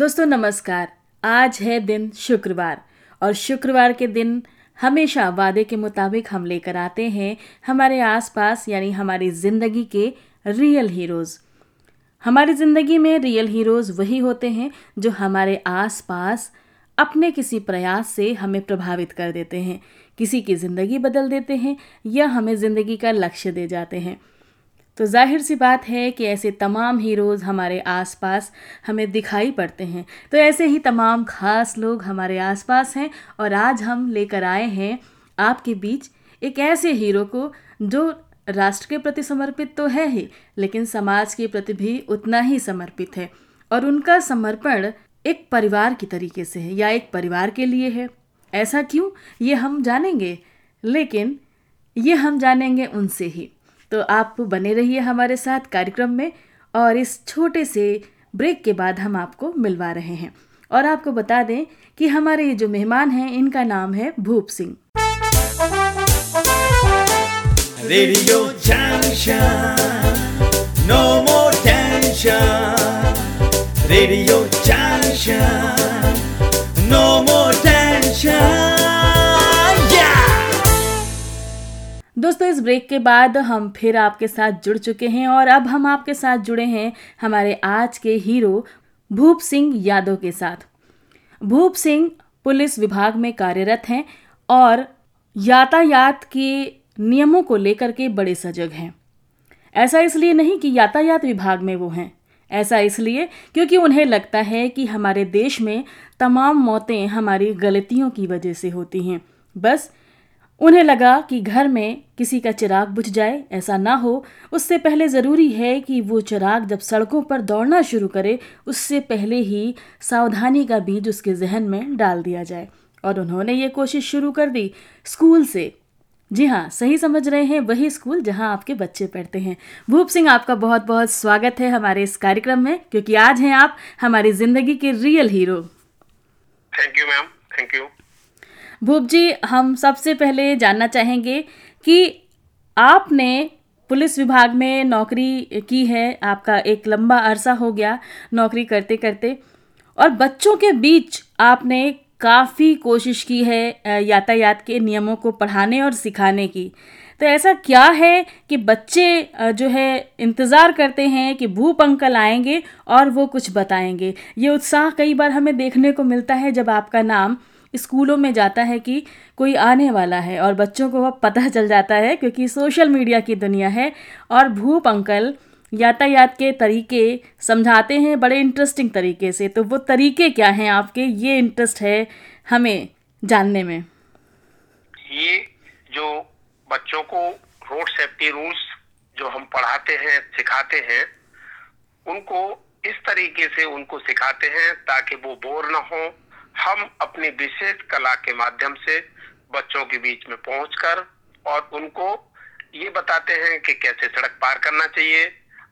दोस्तों, नमस्कार। आज है दिन शुक्रवार और शुक्रवार के दिन हमेशा वादे के मुताबिक हम लेकर आते हैं हमारे आसपास, यानी हमारी ज़िंदगी के रियल हीरोज़। हमारी ज़िंदगी में रियल हीरोज़ वही होते हैं जो हमारे आसपास अपने किसी प्रयास से हमें प्रभावित कर देते हैं। किसी की ज़िंदगी बदल देते हैं या हमें ज़िंदगी का लक्ष्य दे जाते हैं। तो ज़ाहिर सी बात है कि ऐसे तमाम हीरोज़ हमारे आसपास हमें दिखाई पड़ते हैं। तो ऐसे ही तमाम ख़ास लोग हमारे आसपास हैं और आज हम लेकर आए हैं आपके बीच एक ऐसे हीरो को जो राष्ट्र के प्रति समर्पित तो है ही, लेकिन समाज के प्रति भी उतना ही समर्पित है और उनका समर्पण एक परिवार की तरीके से है या एक परिवार के लिए है। ऐसा क्यों? ये हम जानेंगे, लेकिन ये हम जानेंगे उनसे ही। तो आप बने रहिए हमारे साथ कार्यक्रम में और इस छोटे से ब्रेक के बाद हम आपको मिलवा रहे हैं। और आपको बता दें कि हमारे ये जो मेहमान हैं, इनका नाम है Bhoop Singh. Radio no more tension radio no more tension दोस्तों, इस ब्रेक के बाद हम फिर आपके साथ जुड़ चुके हैं और अब हम आपके साथ जुड़े हैं हमारे आज के हीरो भूप सिंह यादव के साथ। भूप सिंह पुलिस विभाग में कार्यरत हैं और यातायात के नियमों को लेकर के बड़े सजग हैं। ऐसा इसलिए नहीं कि यातायात विभाग में वो हैं। ऐसा इसलिए क्योंकि उन्हें लगता है कि हमारे देश में तमाम मौतें हमारी गलतियों की वजह से होती हैं। बस उन्हें लगा कि घर में किसी का चिराग बुझ जाए, ऐसा ना हो। उससे पहले ज़रूरी है कि वो चिराग जब सड़कों पर दौड़ना शुरू करे, उससे पहले ही सावधानी का बीज उसके जहन में डाल दिया जाए। और उन्होंने ये कोशिश शुरू कर दी स्कूल से। जी हाँ सही समझ रहे हैं वही स्कूल जहाँ आपके बच्चे पढ़ते हैं। भूप सिंह, आपका बहुत बहुत स्वागत है हमारे इस कार्यक्रम में, क्योंकि आज हैं आप हमारी ज़िंदगी के real hero. Thank you ma'am thank you Bhoop ji, हम सबसे पहले जानना चाहेंगे कि आपने पुलिस विभाग में नौकरी की है, आपका एक लंबा अरसा हो गया नौकरी करते करते, और बच्चों के बीच आपने काफ़ी कोशिश की है यातायात के नियमों को पढ़ाने और सिखाने की। तो ऐसा क्या है कि बच्चे जो है, इंतज़ार करते हैं कि भूप अंकल आएँगे और वो कुछ बताएँगे? ये उत्साह कई बार हमें देखने को मिलता है जब आपका नाम स्कूलों में जाता है कि कोई आने वाला है और बच्चों को वह पता चल जाता है क्योंकि सोशल मीडिया की दुनिया है और भूप अंकल यातायात के तरीके समझाते हैं बड़े इंटरेस्टिंग तरीके से। तो वो तरीके क्या हैं आपके? ये इंटरेस्ट है हमें जानने में। ये जो बच्चों को रोड सेफ्टी रूल्स जो हम पढ़ाते हैं, सिखाते हैं, उनको इस तरीके से उनको सिखाते हैं ताकि वो बोर ना हो। हम अपनी विशेष कला के माध्यम से बच्चों के बीच में पहुंचकर और उनको ये बताते हैं कि कैसे सड़क पार करना चाहिए।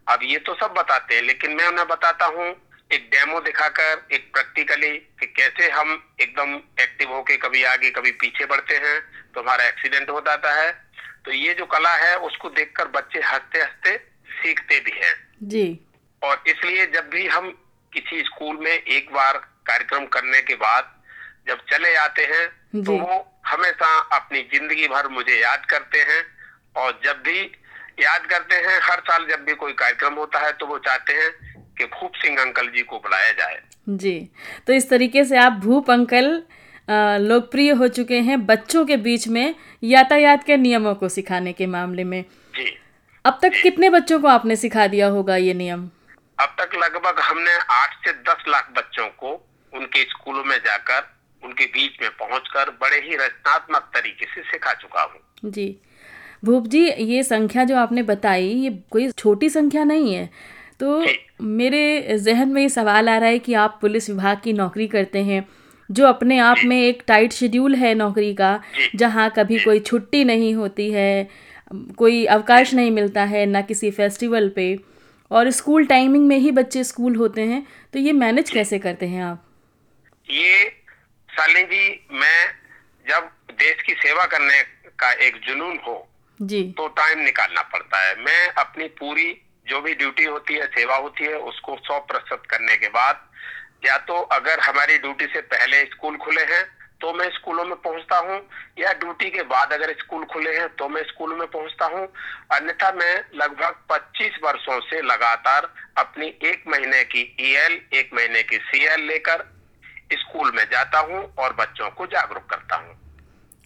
अब ये तो सब बताते हैं लेकिन मैं उन्हें बताता हूँ एक डेमो दिखाकर एक प्रैक्टिकली कि कैसे हम एकदम एक्टिव होके कभी आगे कभी पीछे बढ़ते हैं तो हमारा एक्सीडेंट हो जाता है। तो ये जो कला है उसको देखकर बच्चे हँसते हँसते सीखते भी हैं। जी। और इसलिए जब भी हम किसी स्कूल में एक बार कार्यक्रम करने के बाद जब चले आते हैं तो वो हमेशा अपनी ज़िंदगी भर मुझे याद करते हैं। और जब भी याद करते हैं हर साल जब भी कोई कार्यक्रम होता है तो वो चाहते हैं कि भूप सिंह अंकल जी को बुलाया जाए। जी। तो इस तरीके से आप भूप अंकल लोकप्रिय हो चुके हैं बच्चों के बीच में यातायात के नियमों को सिखाने के मामले में। जी। अब तक जी। कितने बच्चों को आपने सिखा दिया होगा ये नियम? अब तक लगभग हमने आठ से दस लाख बच्चों को उनके स्कूलों में जाकर उनके बीच में पहुंचकर बड़े ही रचनात्मक तरीके से सिखा चुका हूँ। जी। भूप जी ये संख्या जो आपने बताई ये कोई छोटी संख्या नहीं है। तो मेरे जहन में ये सवाल आ रहा है कि आप पुलिस विभाग की नौकरी करते हैं जो अपने आप में एक टाइट शेड्यूल है नौकरी का जहाँ कभी कोई छुट्टी नहीं होती है कोई अवकाश नहीं मिलता है ना किसी फेस्टिवल पे और स्कूल टाइमिंग में ही बच्चे स्कूल होते हैं तो ये मैनेज कैसे करते हैं आप? ये साली जी मैं जब देश की सेवा करने का एक जुनून हो जी। तो टाइम निकालना पड़ता है। मैं अपनी पूरी जो भी ड्यूटी होती है सेवा होती है उसको सौ प्रतिशत करने के बाद या तो अगर हमारी ड्यूटी से पहले स्कूल खुले हैं तो मैं स्कूलों में पहुँचता हूँ या ड्यूटी के बाद अगर स्कूल खुले हैं तो मैं स्कूल में पहुँचता हूँ। अन्यथा मैं लगभग 25 वर्षों से लगातार अपनी एक महीने की ईएल एक महीने की सीएल लेकर स्कूल में जाता हूँ और बच्चों को जागरूक करता हूँ।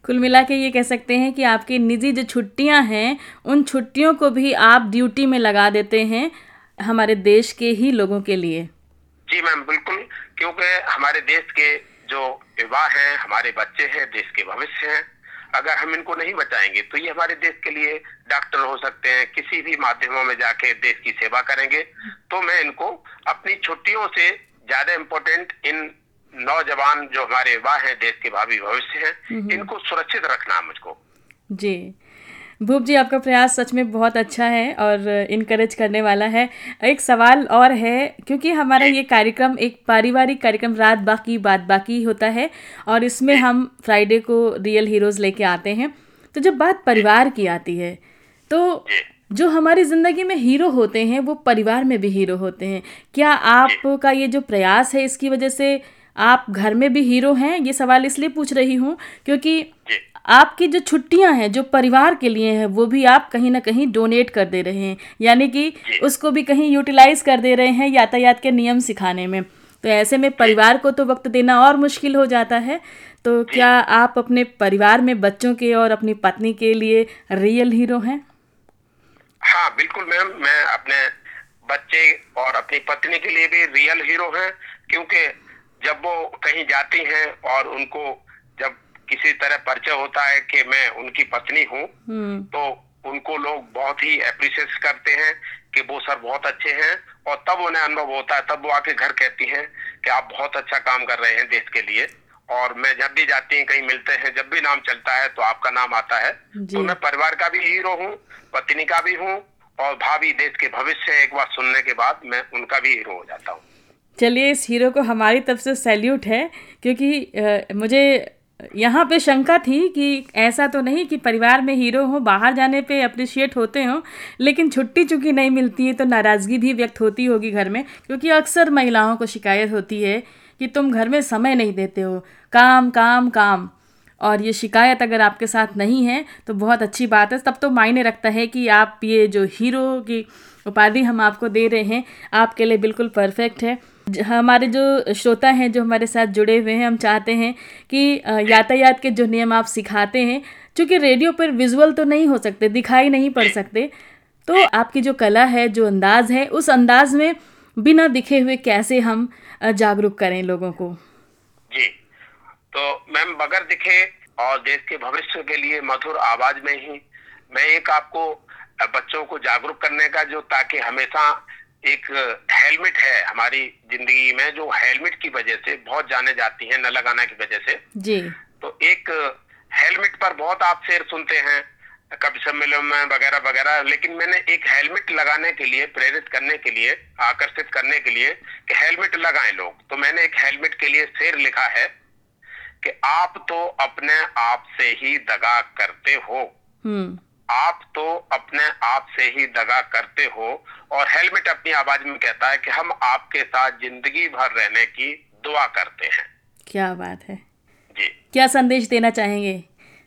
कुल मिला के ये कह सकते हैं कि आपकी निजी जो छुट्टियाँ हैं उन छुट्टियों को भी आप ड्यूटी में लगा देते हैं हमारे देश के ही लोगों के लिए। जी मैम बिल्कुल। क्योंकि हमारे देश के जो युवा हैं हमारे बच्चे हैं देश के भविष्य हैं अगर हम इनको नहीं बचाएँगे तो ये हमारे देश के लिए डॉक्टर हो सकते हैं किसी भी माध्यमों में जाके देश की सेवा करेंगे। तो मैं इनको अपनी छुट्टियों से ज़्यादा इम्पोर्टेंट इन नौजवान जो हमारे युवा हैं देश के भावी भविष्य हैं इनको सुरक्षित रखना है मुझको। जी। भूप जी आपका प्रयास सच में बहुत अच्छा है और इनकरेज करने वाला है। एक सवाल और है क्योंकि हमारा ये कार्यक्रम एक पारिवारिक कार्यक्रम रात बाकी बात बाकी होता है और इसमें हम फ्राइडे को रियल हीरोज़ लेके आते हैं। तो जब बात परिवार की आती है तो जो। हमारी ज़िंदगी में हीरो होते हैं वो परिवार में भी हीरो होते हैं। क्या आपका ये जो प्रयास है इसकी वजह से आप घर में भी हीरो हैं ये सवाल इसलिए पूछ रही हूँ क्योंकि आपकी जो छुट्टियाँ हैं जो परिवार के लिए हैं वो भी आप कहीं ना कहीं डोनेट कर दे रहे हैं। यानी कि उसको भी कहीं यूटिलाइज कर दे रहे हैं यातायात के नियम सिखाने में। तो ऐसे में परिवार को तो वक्त देना और मुश्किल हो जाता है। तो क्या आप अपने परिवार में बच्चों के और अपनी पत्नी के लिए रियल हीरो हैं? हाँ बिल्कुल मैम मैं अपने बच्चे और अपनी पत्नी के लिए भी रियल हीरो हैं क्योंकि जब वो कहीं जाती हैं और उनको जब किसी तरह परिचय होता है कि मैं उनकी पत्नी हूँ हम्म। तो उनको लोग बहुत ही अप्रिशिएट करते हैं कि वो सर बहुत अच्छे हैं और तब उन्हें अनुभव होता है तब वो आके घर कहती हैं कि आप बहुत अच्छा काम कर रहे हैं देश के लिए और मैं जब भी जाती हूँ कहीं मिलते हैं जब भी नाम चलता है तो आपका नाम आता है। तो मैं परिवार का भी हीरो हूँ पत्नी का भी हूँ और भावी देश के भविष्य एक बार सुनने के बाद मैं उनका भी हीरो हो जाता हूँ। चलिए इस हीरो को हमारी तरफ़ से सैल्यूट है क्योंकि आ, मुझे यहाँ पे शंका थी कि ऐसा तो नहीं कि परिवार में हीरो हो बाहर जाने पे अप्रिशिएट होते हो लेकिन छुट्टी चूँकि नहीं मिलती है तो नाराज़गी भी व्यक्त होती होगी घर में क्योंकि अक्सर महिलाओं को शिकायत होती है कि तुम घर में समय नहीं देते हो। काम काम काम। और ये शिकायत अगर आपके साथ नहीं है तो बहुत अच्छी बात है। तब तो मायने रखता है कि आप ये जो हीरो की उपाधि हम आपको दे रहे हैं आपके लिए बिल्कुल परफेक्ट है। हमारे जो श्रोता हैं, जो हमारे साथ जुड़े हुए हैं, हम चाहते हैं कि यातायात के जो नियम आप सिखाते हैं, चूँकि रेडियो पर विजुअल तो नहीं हो सकते, दिखाई नहीं पड़ सकते तो आपकी जो कला है, जो अंदाज है, उस अंदाज में बिना दिखे हुए कैसे हम जागरूक करें लोगों को? जी तो मैम बगैर दिखे और देश के भविष्य के लिए मधुर आवाज़ में ही मैं एक आपको बच्चों को जागरूक करने का जो, ताकि हमेशा एक हेलमेट है हमारी ज़िंदगी में जो हेलमेट की वजह से बहुत जाने जाती हैं न लगाने की वजह से। जी। तो एक हेलमेट पर बहुत आप शेर सुनते हैं कवि सम्मेलन में वगैरह वगैरह लेकिन मैंने एक हेलमेट लगाने के लिए प्रेरित करने के लिए आकर्षित करने के लिए कि हेलमेट लगाएँ लोग। तो मैंने एक हेलमेट के लिए शेर लिखा है कि आप तो अपने आप से ही दगा करते हो। हम्म। आप तो अपने आप से ही दगा करते हो और हेलमेट अपनी आवाज़ में कहता है कि हम आपके साथ ज़िंदगी भर रहने की दुआ करते हैं। क्या बात है। जी। क्या संदेश देना चाहेंगे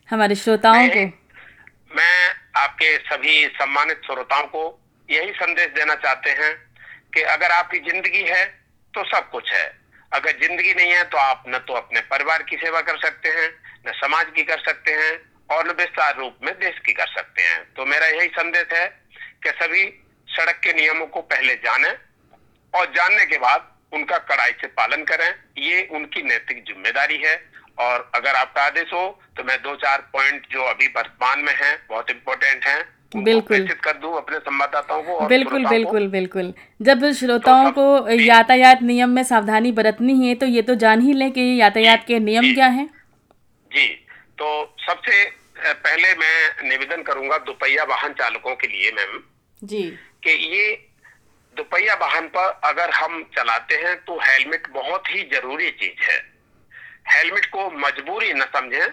हमारे श्रोताओं को? मैं आपके सभी सम्मानित श्रोताओं को यही संदेश देना चाहते हैं कि अगर आपकी ज़िंदगी है तो सब कुछ है। अगर ज़िंदगी नहीं है तो आप न तो अपने परिवार की सेवा कर सकते हैं न समाज की कर सकते हैं और विस्तार रूप में देश की कर सकते हैं। तो मेरा यही संदेश है कि सभी सड़क के नियमों को पहले जाने और जानने के बाद उनका कड़ाई से पालन करें। ये उनकी नैतिक ज़िम्मेदारी है और अगर आपका आदेश हो तो मैं दो चार पॉइंट जो अभी वर्तमान में है बहुत इम्पोर्टेंट है बिल्कुल। कर दूँ अपने संवाददाताओं को और बिल्कुल बिल्कुल बिल्कुल। जब श्रोताओं तो को यातायात नियम में सावधानी बरतनी है तो ये तो जान ही लें कि यातायात के नियम क्या हैं। जी। तो सबसे पहले मैं निवेदन करूँगा दोपहिया वाहन चालकों के लिए मैम। जी। कि ये दोपहिया वाहन पर अगर हम चलाते हैं तो हेलमेट बहुत ही ज़रूरी चीज़ है। हेलमेट को मजबूरी न समझें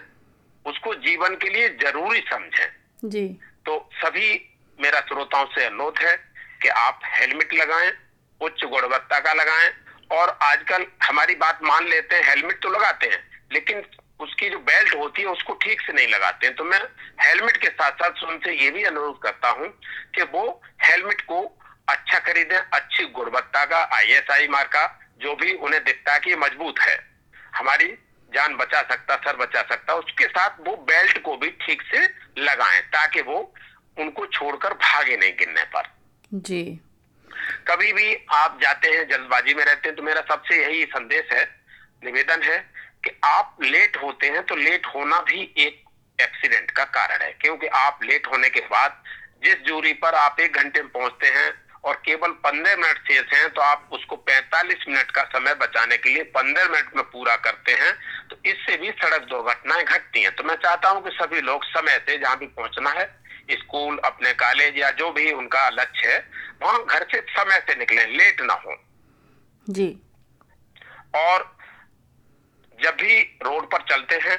उसको जीवन के लिए ज़रूरी समझें। जी। तो सभी मेरा श्रोताओं से अनुरोध है कि आप हेलमेट लगाएँ उच्च गुणवत्ता का लगाएँ और आजकल हमारी बात मान लेते हैं हेलमेट तो लगाते हैं लेकिन उसकी जो बेल्ट होती है उसको ठीक से नहीं लगाते हैं। तो मैं हेलमेट के साथ साथ उनसे ये भी अनुरोध करता हूँ कि वो हेलमेट को अच्छा खरीदें अच्छी गुणवत्ता का आईएसआई मार्का जो भी उन्हें दिखता है कि मज़बूत है। हमारी जान बचा सकता सर बचा सकता उसके साथ वो बेल्ट को भी ठीक से लगाएँ ताकि वो उनको छोड़कर भागे नहीं गिरने पर। जी। कभी भी आप जाते हैं जल्दबाजी में रहते हैं तो मेरा सबसे यही संदेश है निवेदन है कि आप लेट होते हैं तो लेट होना भी एक एक्सीडेंट का कारण है क्योंकि आप लेट होने के बाद जिस दूरी पर आप एक घंटे में पहुँचते हैं और केवल पंद्रह मिनट शेष हैं तो आप उसको पैंतालीस मिनट का समय बचाने के लिए पंद्रह मिनट में पूरा करते हैं तो इससे भी सड़क दुर्घटनाएँ घटती हैं। तो मैं चाहता हूँ कि सभी लोग समय से जहाँ भी पहुँचना है स्कूल अपने कॉलेज या जो भी उनका लक्ष्य है वहाँ घर से समय से निकले लेट ना हो। जी। और जब भी रोड पर चलते हैं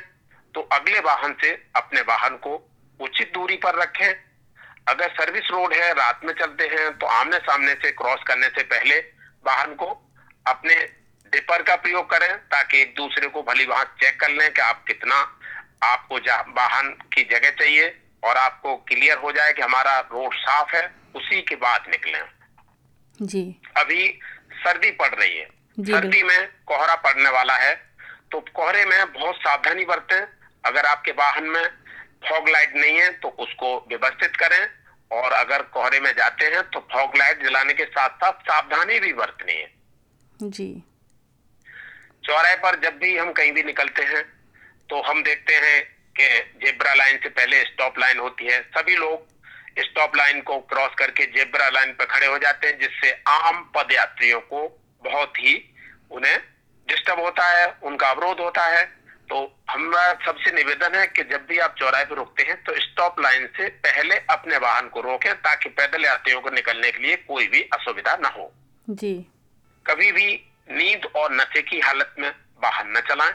तो अगले वाहन से अपने वाहन को उचित दूरी पर रखें। अगर सर्विस रोड है रात में चलते हैं तो आमने सामने से क्रॉस करने से पहले वाहन को अपने डिपर का प्रयोग करें ताकि एक दूसरे को भली वहाँ चेक कर लें कि आप कितना आपको वाहन की जगह चाहिए और आपको क्लियर हो जाए कि हमारा रोड साफ़ है उसी के बाद निकले। जी। अभी सर्दी पड़ रही है। सर्दी में कोहरा पड़ने वाला है तो कोहरे में बहुत सावधानी बरतें। अगर आपके वाहन में फॉग लाइट नहीं है तो उसको व्यवस्थित करें। और अगर कोहरे में जाते हैं तो फॉग लाइट जलाने के साथ साथ सावधानी भी बरतनी है। जी। चौराहे पर जब भी हम कहीं भी निकलते हैं तो हम देखते हैं कि जेब्रा लाइन से पहले स्टॉप लाइन होती है। सभी लोग स्टॉप लाइन को क्रॉस करके जेब्रा लाइन पर खड़े हो जाते हैं जिससे आम पद यात्रियों को बहुत ही उन्हें डिस्टर्ब होता है उनका अवरोध होता है। तो हमारा सबसे निवेदन है कि जब भी आप चौराहे पर रुकते हैं तो स्टॉप लाइन से पहले अपने वाहन को रोकें ताकि पैदल यात्रियों को निकलने के लिए कोई भी असुविधा न हो। जी। कभी भी नींद और नशे की हालत में वाहन न चलाएँ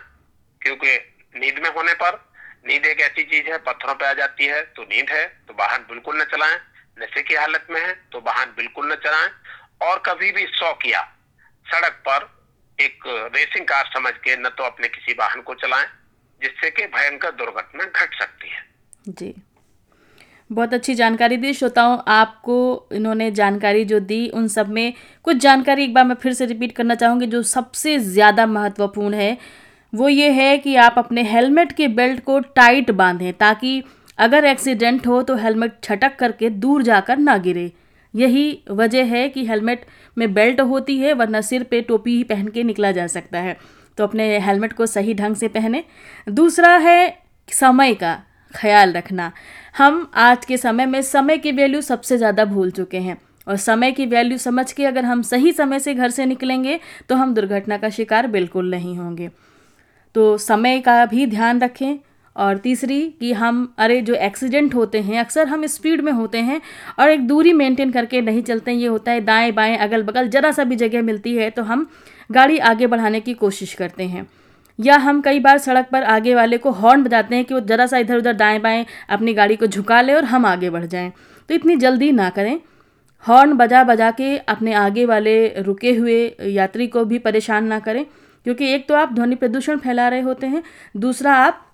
क्योंकि नींद में होने पर नींद एक ऐसी चीज़ है पत्थरों पे आ जाती है तो नींद है तो वाहन बिल्कुल न चलाएँ। नशे की हालत में है तो वाहन बिल्कुल न चलाएँ। और कभी भी सौ किया सड़क पर एक रेसिंग कार समझ के न तो अपने किसी वाहन को चलाएँ, जिससे कि भयंकर दुर्घटना घट सकती है। जी। बहुत अच्छी जानकारी दी श्रोताओं, आपको इन्होंने जानकारी जो दी उन सब में। कुछ जानकारी एक बार मैं फिर से रिपीट करना चाहूँगी जो सबसे ज़्यादा महत्वपूर्ण है, वो ये है कि आप अपने हेलमेट के बेल्ट को टाइट बांधें ताकि अगर एक्सीडेंट हो तो हेलमेट छटक करके दूर जाकर ना गिरे। यही वजह है कि हेलमेट में बेल्ट होती है, वरना सिर पे टोपी ही पहन के निकला जा सकता है। तो अपने हेलमेट को सही ढंग से पहने। दूसरा है समय का ख्याल रखना। हम आज के समय में समय की वैल्यू सबसे ज़्यादा भूल चुके हैं और समय की वैल्यू समझ के अगर हम सही समय से घर से निकलेंगे तो हम दुर्घटना का शिकार बिल्कुल नहीं होंगे। तो समय का भी ध्यान रखें। और तीसरी कि हम, अरे जो एक्सीडेंट होते हैं, अक्सर हम स्पीड में होते हैं और एक दूरी मेंटेन करके नहीं चलते, ये होता है दाएँ बाएँ अगल बगल ज़रा सा भी जगह मिलती है तो हम गाड़ी आगे बढ़ाने की कोशिश करते हैं। या हम कई बार सड़क पर आगे वाले को हॉर्न बजाते हैं कि वो ज़रा सा इधर उधर दाएँ बाएँ अपनी गाड़ी को झुका ले और हम आगे बढ़ जाएँ। तो इतनी जल्दी ना करें। हॉर्न बजा बजा के अपने आगे वाले रुके हुए यात्री को भी परेशान ना करें, क्योंकि एक तो आप ध्वनि प्रदूषण फैला रहे होते हैं, दूसरा आप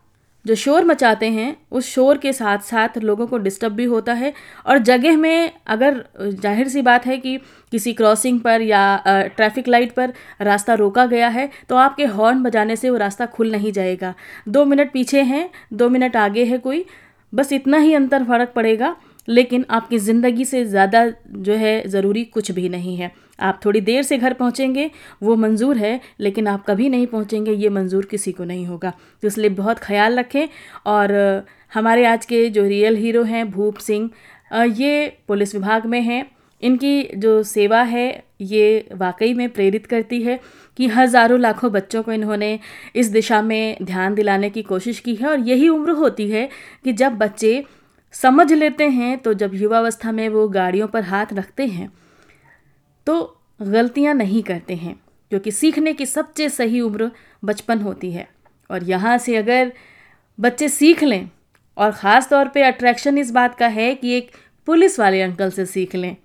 जो शोर मचाते हैं, उस शोर के साथ साथ लोगों को डिस्टर्ब भी होता है। और जगह में अगर ज़ाहिर सी बात है कि किसी क्रॉसिंग पर या ट्रैफ़िक लाइट पर रास्ता रोका गया है तो आपके हॉर्न बजाने से वो रास्ता खुल नहीं जाएगा। दो मिनट पीछे हैं, दो मिनट आगे है कोई, बस इतना ही अंतर फ़र्क पड़ेगा लेकिन आपकी ज़िंदगी से ज़्यादा जो है ज़रूरी कुछ भी नहीं है। आप थोड़ी देर से घर पहुँचेंगे, वो मंजूर है, लेकिन आप कभी नहीं पहुँचेंगे, ये मंजूर किसी को नहीं होगा। तो इसलिए बहुत ख्याल रखें और हमारे आज के जो रियल हीरो हैं, भूप सिंह ये पुलिस विभाग में हैं। इनकी जो सेवा है, ये वाकई में प्रेरित करती है कि हज़ारों लाखों बच्चों को इन्होंने इस दिशा में ध्यान दिलाने की कोशिश की है और यही उम्र होती है कि जब बच्चे समझ लेते हैं तो जब युवावस्था में वो गाड़ियों पर हाथ रखते हैं तो गलतियाँ नहीं करते हैं, क्योंकि सीखने की सबसे सही उम्र बचपन होती है। और यहाँ से अगर बच्चे सीख लें, और ख़ास तौर पे अट्रैक्शन इस बात का है कि एक पुलिस वाले अंकल से सीख लें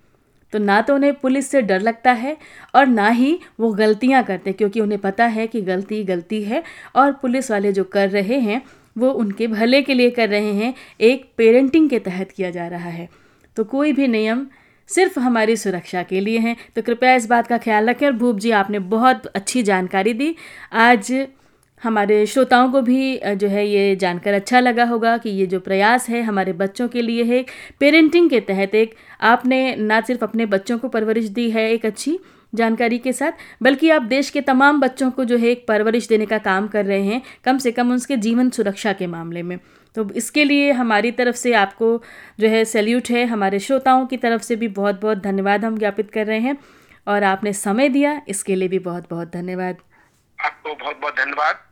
तो ना तो उन्हें पुलिस से डर लगता है, और ना ही वो गलतियाँ करते, क्योंकि उन्हें पता है कि गलती गलती है, और पुलिस वाले जो कर रहे हैं वो उनके भले के लिए कर रहे हैं, एक पेरेंटिंग के तहत किया जा रहा है। तो कोई भी नियम सिर्फ़ हमारी सुरक्षा के लिए हैं। तो कृपया इस बात का ख्याल रखें और भूप जी, आपने बहुत अच्छी जानकारी दी। आज हमारे श्रोताओं को भी जो है ये जानकर अच्छा लगा होगा कि ये जो प्रयास है हमारे बच्चों के लिए है। पेरेंटिंग के तहत एक आपने ना सिर्फ़ अपने बच्चों को परवरिश दी है एक अच्छी जानकारी के साथ, बल्कि आप देश के तमाम बच्चों को जो है एक परवरिश देने का काम कर रहे हैं, कम से कम उसके जीवन सुरक्षा के मामले में। तो इसके लिए हमारी तरफ़ से आपको जो है सैल्यूट है। हमारे श्रोताओं की तरफ़ से भी बहुत बहुत धन्यवाद हम ज्ञापित कर रहे हैं। और आपने समय दिया, इसके लिए भी बहुत बहुत धन्यवाद। आपको बहुत बहुत धन्यवाद।